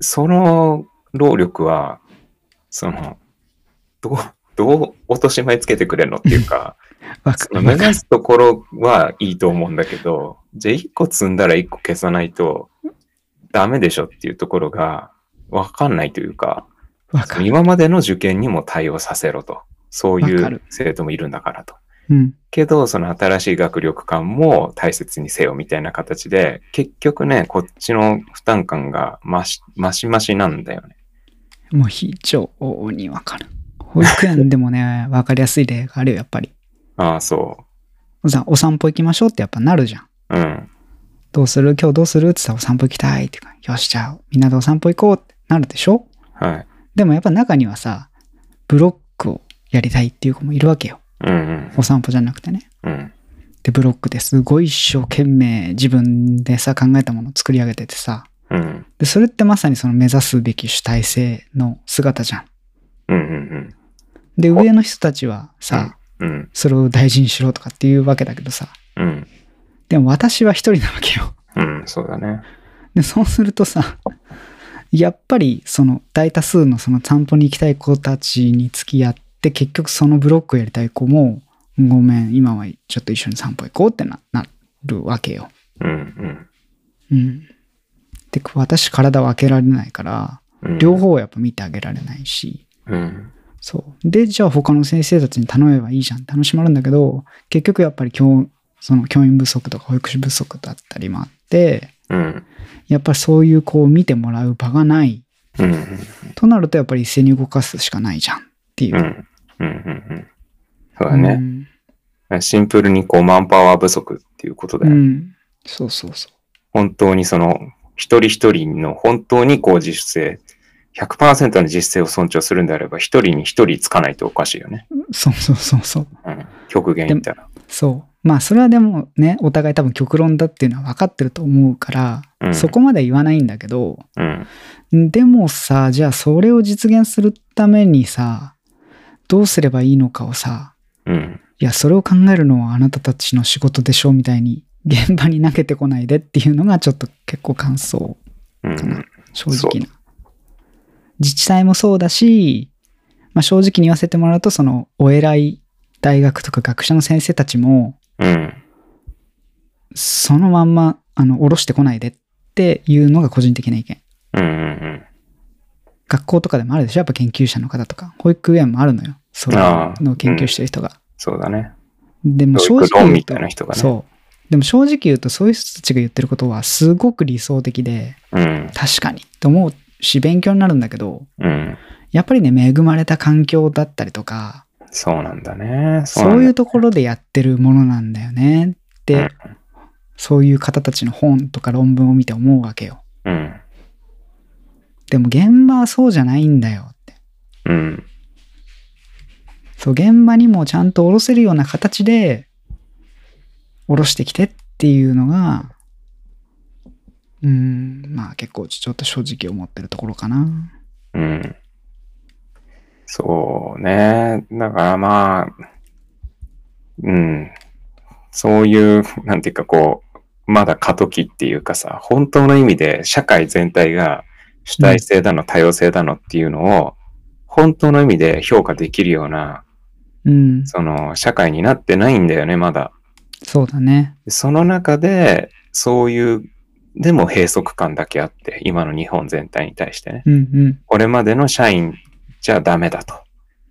その労力は、その、どう、どう落とし前つけてくれるのっていうか、その目。指すところはいいと思うんだけど、じゃあ一個積んだら一個消さないとダメでしょっていうところがわかんないというか。今までの受験にも対応させろと。そういう生徒もいるんだからと。うん。けど、その新しい学力感も大切にせよみたいな形で、結局ね、こっちの負担感が増し、増し増しなんだよね。もう非常にわかる。保育園でもね、わかりやすい例があるよ、やっぱり。ああ、そさお散歩行きましょうってやっぱなるじゃん。う。うん。どうする？今日どうする？って言ったらお散歩行きたいってか、よし、じゃあみんなでお散歩行こうってなるでしょ？はい。でもやっぱ中にはさ、ブロックをやりたいっていう子もいるわけよ。うんうん。お散歩じゃなくてね。うん。で、ブロックですごい一生懸命自分でさ、考えたものを作り上げててさ。うん。で、それってまさにその目指すべき主体性の姿じゃん。うんうんで、上の人たちはさ、うん。うん。それを大事にしろとかっていうわけだけどさ。うん。でも私は一人なわけよ。うん。そうだね。で、そうするとさ、やっぱりその大多数のその散歩に行きたい子たちに付き合って、結局そのブロックをやりたい子も、ごめん、今はちょっと一緒に散歩行こうってななるわけよ。うんうんうん。で、私体を開けられないから、うん。両方をやっぱ見てあげられないし、うん。そう。で、じゃあ他の先生たちに頼めばいいじゃんって話もあるんだけど、結局やっぱり教、その教員不足とか保育士不足だったりもあって、うん。やっぱりそういう子を見てもらう場がない。うん。となるとやっぱり一斉に動かすしかないじゃんっていう。うん。うん。そうだうね。んシンプルにこう、マンパワー不足っていうことだよ。うん。そうそうそ本当にその、一人一人の本当にこう自主性、100%の自主性を尊重するんであれば、一人に一人つかないとおかしいよね。う。そうそうそうそう。うん。極限言ったら。そう。まあそれはでもね、お互い多分極論だっていうのは分かってると思うから、うんそこまで言わないんだけど、うん。でもさ、じゃあそれを実現するためにさ、どうすればいいのかをさ、うん。いや、それを考えるのはあなたたちの仕事でしょみたいに、現場に投げてこないでっていうのがちょっと結構感想うん。かな。正直な。自治体もそうだし、まあ、正直に言わせてもらうと、そのお偉い大学とか学者の先生たちも、うん。そのまんま、あの、下ろしてこないでっていうのが個人的な意見。うん。うん。学校とかでもあるでしょ？やっぱ研究者の方とか。保育園もあるのよ。そういうのを研究してる人が。そうだね。でも正教直言うと育論みたいな人がねそう。でも正直言うと、そういう人たちが言ってることはすごく理想的で、うん。確かにと思うし、勉強になるんだけど、うん。やっぱりね、恵まれた環境だったりとか、そうなんだね。そういうところでやってるものなんだよねって、うんそういう方たちの本とか論文を見て思うわけよ。うん。でも現場はそうじゃないんだよって。うん。そう、現場にもちゃんと下ろせるような形で、下ろしてきてっていうのが、うん、まあ結構ちょっと正直思ってるところかな。うん。そうね。だからまあ、うん。そういう、なんていうかこう、まだ過渡期っていうかさ、本当の意味で社会全体が主体性だの、多様性だのっていうのを、本当の意味で評価できるような、うん、その社会になってないんだよね、まだ。そうだね。その中で、そういう、でも閉塞感だけあって、今の日本全体に対してね。うんうんこれまでの社員じゃダメだと。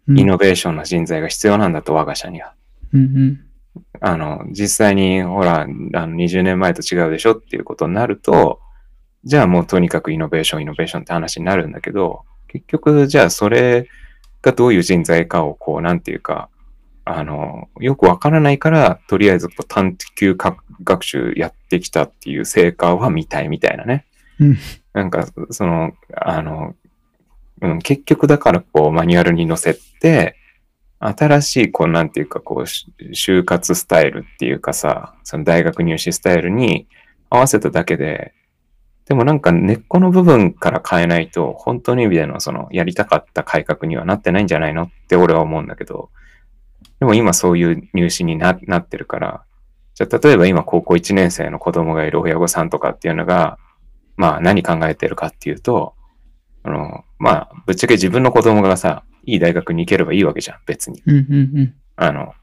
うん。イノベーションの人材が必要なんだと、我が社には。うんうん。あの、実際に、ほら、あの20年前と違うでしょっていうことになると、じゃあもうとにかくイノベーション、イノベーションって話になるんだけど、結局、じゃあそれがどういう人材かを、こう、なんていうか、あの、よくわからないから、とりあえずこう探究か学習やってきたっていう成果は見たいみたいなね。うんなんか、その、あの、うん、結局だからこうマニュアルに載せて、新しいこうなんていうかこうし就活スタイルっていうかさ、その大学入試スタイルに合わせただけで、でもなんか根っこの部分から変えないと、本当の意味でのそのやりたかった改革にはなってないんじゃないのって俺は思うんだけど、でも今そういう入試にななってるから、じゃあ例えば今高校1年生の子供がいる親御さんとかっていうのが、まあ何考えてるかっていうと、あの、まあぶっちゃけ自分の子供がさ、いい大学に行ければいいわけじゃん、別に。うんうんうん。あの、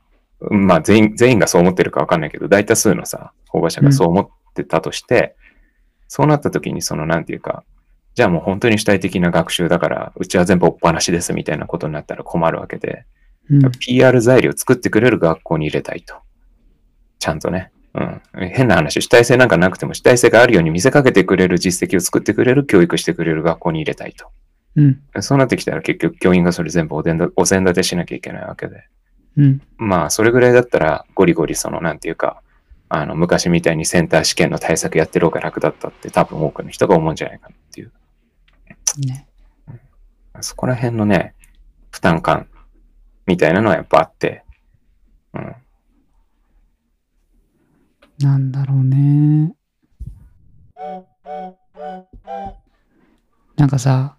まあ全員、全員がそう思ってるかわかんないけど、大多数のさ、保護者がそう思ってたとして、そうなった時にそのなんていうか、じゃあもう本当に主体的な学習だから、うちは全部おっぱなしですみたいなことになったら困るわけで、うん PR 材料作ってくれる学校に入れたいと。ちゃんとね。うん。変な話、主体性なんかなくても主体性があるように見せかけてくれる実績を作ってくれる教育してくれる学校に入れたいと。うんそうなってきたら結局教員がそれ全部お膳立お膳立てしなきゃいけないわけで。うんまあ、それぐらいだったら、ゴリゴリ、その、なんていうか、あの、昔みたいにセンター試験の対策やってる方が楽だったって多分多くの人が思うんじゃないかなっていう。ね。そこら辺のね、負担感みたいなのはやっぱあって、うん。なんだろうね。なんかさ、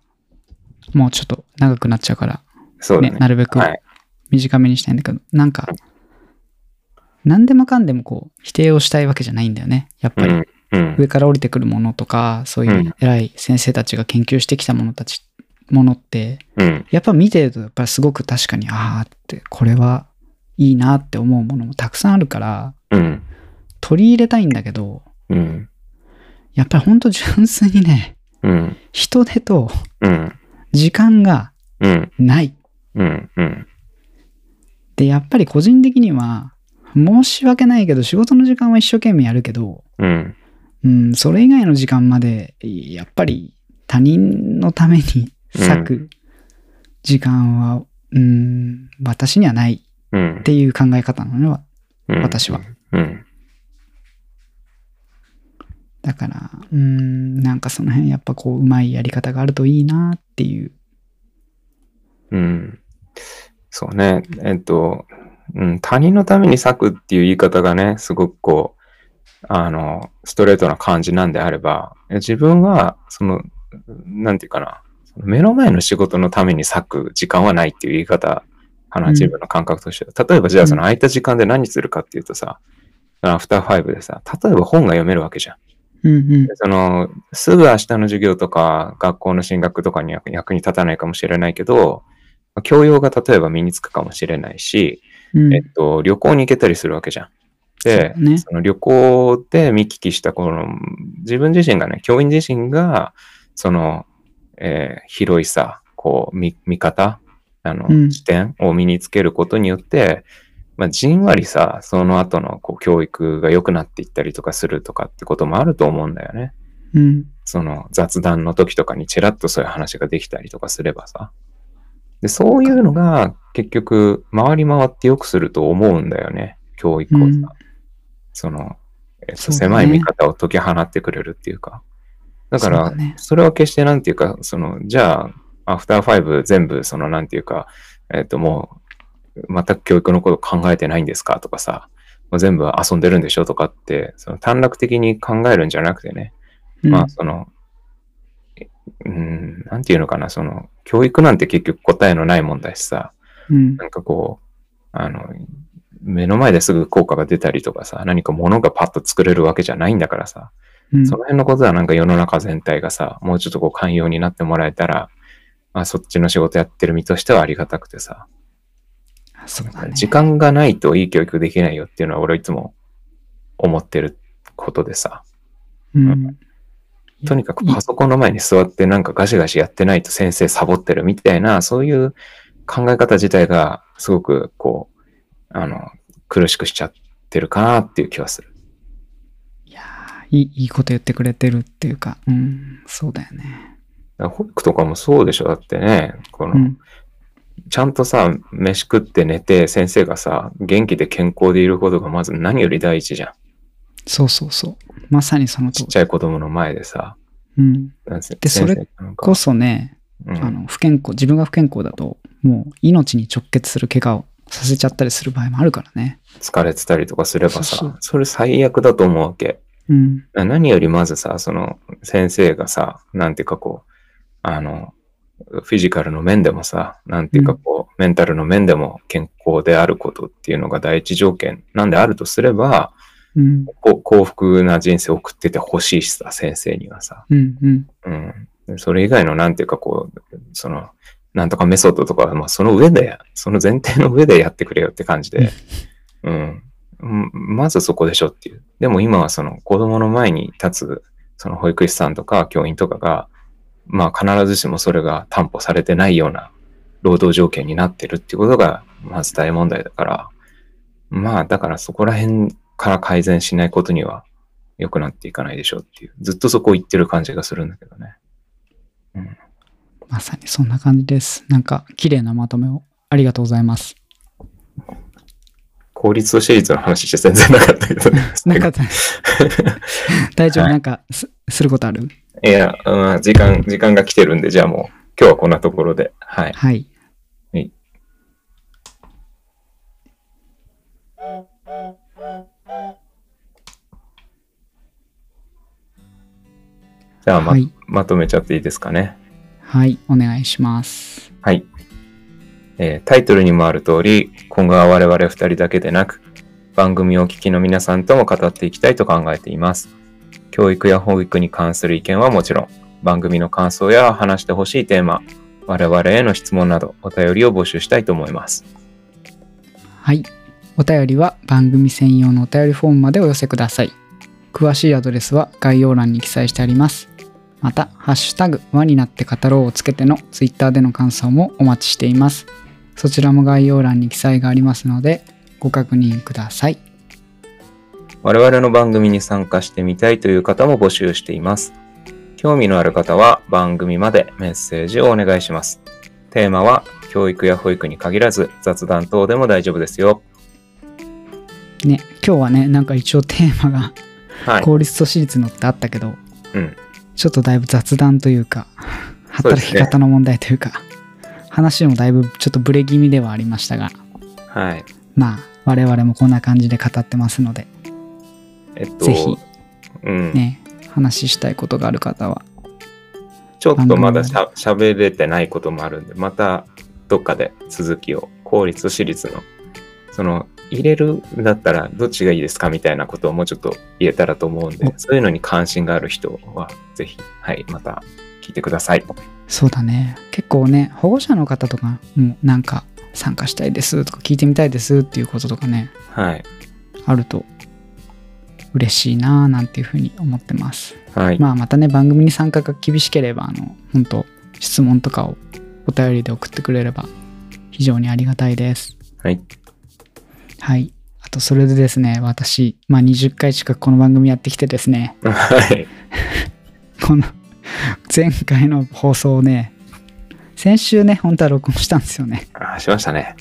もうちょっと長くなっちゃうから、ね、そうだね。なるべくはい。短めにしたいんだけど、なんか、何でもかんでもこう、否定をしたいわけじゃないんだよね。やっぱり。うん。うん。上から降りてくるものとか、そういううん偉い先生たちが研究してきたものたち、ものって、うん。やっぱ見てると、やっぱりすごく確かに、ああって、これはいいなって思うものもたくさんあるから、うん。取り入れたいんだけど、うん。やっぱりほんと純粋にね、うん。人手とうん。時間がうん。ない。で、やっぱり個人的には、申し訳ないけど、仕事の時間は一生懸命やるけど、うん。うん、それ以外の時間まで、やっぱり他人のために割く時間は、うん、私にはないうんっ。ていう考え方なのね。うん私は。うん。だから、うん、なんかその辺やっぱこう、うまいやり方があるといいなっていう。うん。そうね。えっと、うん、他人のために割くっていう言い方がね、すごくこう、あの、ストレートな感じなんであれば、自分は、その、なんていうかな、目の前の仕事のために割く時間はないっていう言い方かな、うん自分の感覚としては。例えばじゃあそのうん空いた時間で何するかっていうとさ、アフターファイブでさ、例えば本が読めるわけじゃん。うんうんで。その、すぐ明日の授業とか、学校の進学とかには役に立たないかもしれないけど、教養が例えば身につくかもしれないし、うんえっと、旅行に行けたりするわけじゃん。で、そうねその旅行で見聞きしたこの、自分自身がね、教員自身が、その、えー広いさ、こう、見、見方、あの、うん視点を身につけることによって、まあ、じんわりさ、その後のこう教育が良くなっていったりとかするとかってこともあると思うんだよね。うん。その雑談の時とかにちらっとそういう話ができたりとかすればさ。で、そういうのが結局回り回ってよくすると思うんだよね。教育をさ。うん。その、えっと狭い見方を解き放ってくれるっていうか。だから、それは決してなんていうか、その、じゃあ、アフターファイブ全部、その、なんていうか、えっと、もう、全く教育のこと考えてないんですかとかさ、もう全部遊んでるんでしょとかって、その短絡的に考えるんじゃなくてね、うん。まあ、その、うん、なんていうのかな、その、教育なんて結局答えのないもんだしさ、うんなんかこう、あの、目の前ですぐ効果が出たりとかさ、何か物がパッと作れるわけじゃないんだからさ、うんその辺のことはなんか世の中全体がさ、もうちょっとこう寛容になってもらえたら、まあそっちの仕事やってる身としてはありがたくてさ、ね。時間がないといい教育できないよっていうのは俺はいつも思ってることでさ、うん。とにかくパソコンの前に座ってなんかガシガシやってないと先生サボってるみたいな、そういう考え方自体がすごくこう、あの、苦しくしちゃってるかなっていう気はする。いやーいい、いいこと言ってくれてるっていうか、うん、そうだよね。だから保育とかもそうでしょだってね、この、うん。ちゃんとさ、飯食って寝て先生がさ、元気で健康でいることがまず何より第一じゃん。そうそうそう。まさにその。ちっちゃい子供の前でさ。うん。なんせでそれこそね、うんあの、不健康、自分が不健康だと、もう命に直結する怪我をさせちゃったりする場合もあるからね。疲れてたりとかすればさ、それ最悪だと思うわけ。うん。何よりまずさ、その先生がさ、なんていうかこう、あの、フィジカルの面でもさ、なんていうかこう、メンタルの面でも健康であることっていうのが第一条件なんであるとすれば、うん。幸福な人生を送っててほしいしさ、先生にはさ。うん。うん。うん。それ以外のなんていうかこう、その、なんとかメソッドとかは、まあその上で、その前提の上でやってくれよって感じで、うん。まずそこでしょっていう。でも今はその子供の前に立つ、その保育士さんとか教員とかが、まあ必ずしもそれが担保されてないような労働条件になってるっていうことが、まず大問題だから、まあだからそこら辺から改善しないことには良くなっていかないでしょうっていう、ずっとそこを言ってる感じがするんだけどね。まさにそんな感じです。なんか、綺麗なまとめをありがとうございます。公立と私立の話して全然なかったけどね。なんか、大丈夫、はいなんかす、することある？いや、うん、時間、時間が来てるんで、じゃあもう、今日はこんなところで。はい。はい。はいじゃあま、はい。まとめちゃっていいですかね。はい。お願いします。はい。えータイトルにもある通り、今後は我々二人だけでなく、番組をお聞きの皆さんとも語っていきたいと考えています。教育や保育に関する意見はもちろん、番組の感想や話してほしいテーマ、我々への質問などお便りを募集したいと思います。はい。お便りは番組専用のお便りフォームまでお寄せください。詳しいアドレスは概要欄に記載してあります。また、ハッシュタグ、輪になって語ろうをつけてのツイッターでの感想もお待ちしています。そちらも概要欄に記載がありますので、ご確認ください。我々の番組に参加してみたいという方も募集しています。興味のある方は番組までメッセージをお願いします。テーマは教育や保育に限らず雑談等でも大丈夫ですよ。ね、今日はね、なんか一応テーマがはい。公立と私立のってあったけど、うん。ちょっとだいぶ雑談というか、働き方の問題というか、話もだいぶちょっとブレ気味ではありましたが、はい。まあ、我々もこんな感じで語ってますので、えっと、ぜひうん。ね、話したいことがある方は、ちょっとまだしゃ喋れてないこともあるんで、またどっかで続きを、公立、私立の、その、入れるんだったらどっちがいいですかみたいなことをもうちょっと言えたらと思うんでお、そういうのに関心がある人は、ぜひ、はい、また聞いてください。そうだね、結構ね、保護者の方とかもなんか参加したいですとか聞いてみたいですっていうこととかね、はい。あると嬉しいなぁなんていうふうに思ってます。はい。まあまたね、番組に参加が厳しければ、あの、本当質問とかをお便りで送ってくれれば非常にありがたいです。はい。はい。あと、それでですね、私、まあ20回近くこの番組やってきてですね、はい。この前回の放送をね、先週ね、本当は録音したんですよね。あしましたね。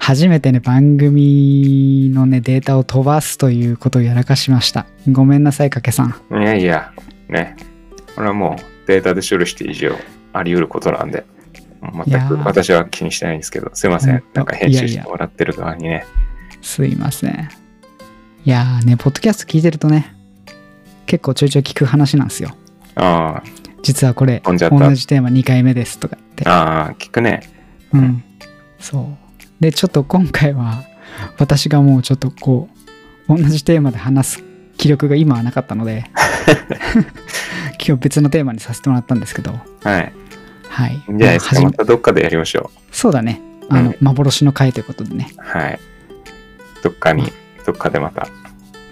初めてね、番組のね、データを飛ばすということをやらかしました。ごめんなさい、かけさん。いやいや、ね。これはもうデータで処理して以上あり得ることなんで、全く私は気にしてないんですけど、すいません。なんか編集しいやいやてもらってる側にね。すいません。いやーね、ポッドキャスト聞いてるとね、結構ちょいちょい聞く話なんですよ。あ実はこれ、同じテーマ2回目ですとかってあ、。ああ、聞くね。うん。そう。で、ちょっと今回は、私がもうちょっとこう、同じテーマで話す気力が今はなかったので、今日別のテーマにさせてもらったんですけど、はい。はい。いいんじゃないですか。またどっかでやりましょそうだね。あの、うん幻の回ということでね。う。はい。どっかに、どっかでまた。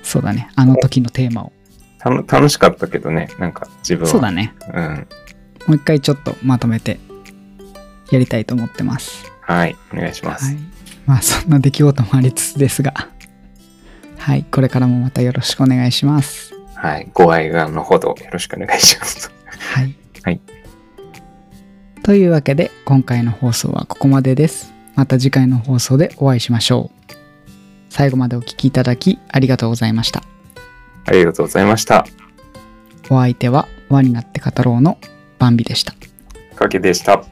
そうだね。あの時のテーマを。たの楽しかったけどね、なんか自分は。そうだね。うん。もう一回ちょっとまとめてやりたいと思ってます。はい。お願いします。はい。まあそんな出来事もありつつですが、はい。これからもまたよろしくお願いします。はい。ご愛願のほどよろしくお願いします。はい。はい。というわけで今回の放送はここまでです。また次回の放送でお会いしましょう。最後までお聴きいただきありがとうございました。ありがとうございました。お相手は輪になって語ろうのバンビでした。かけでした。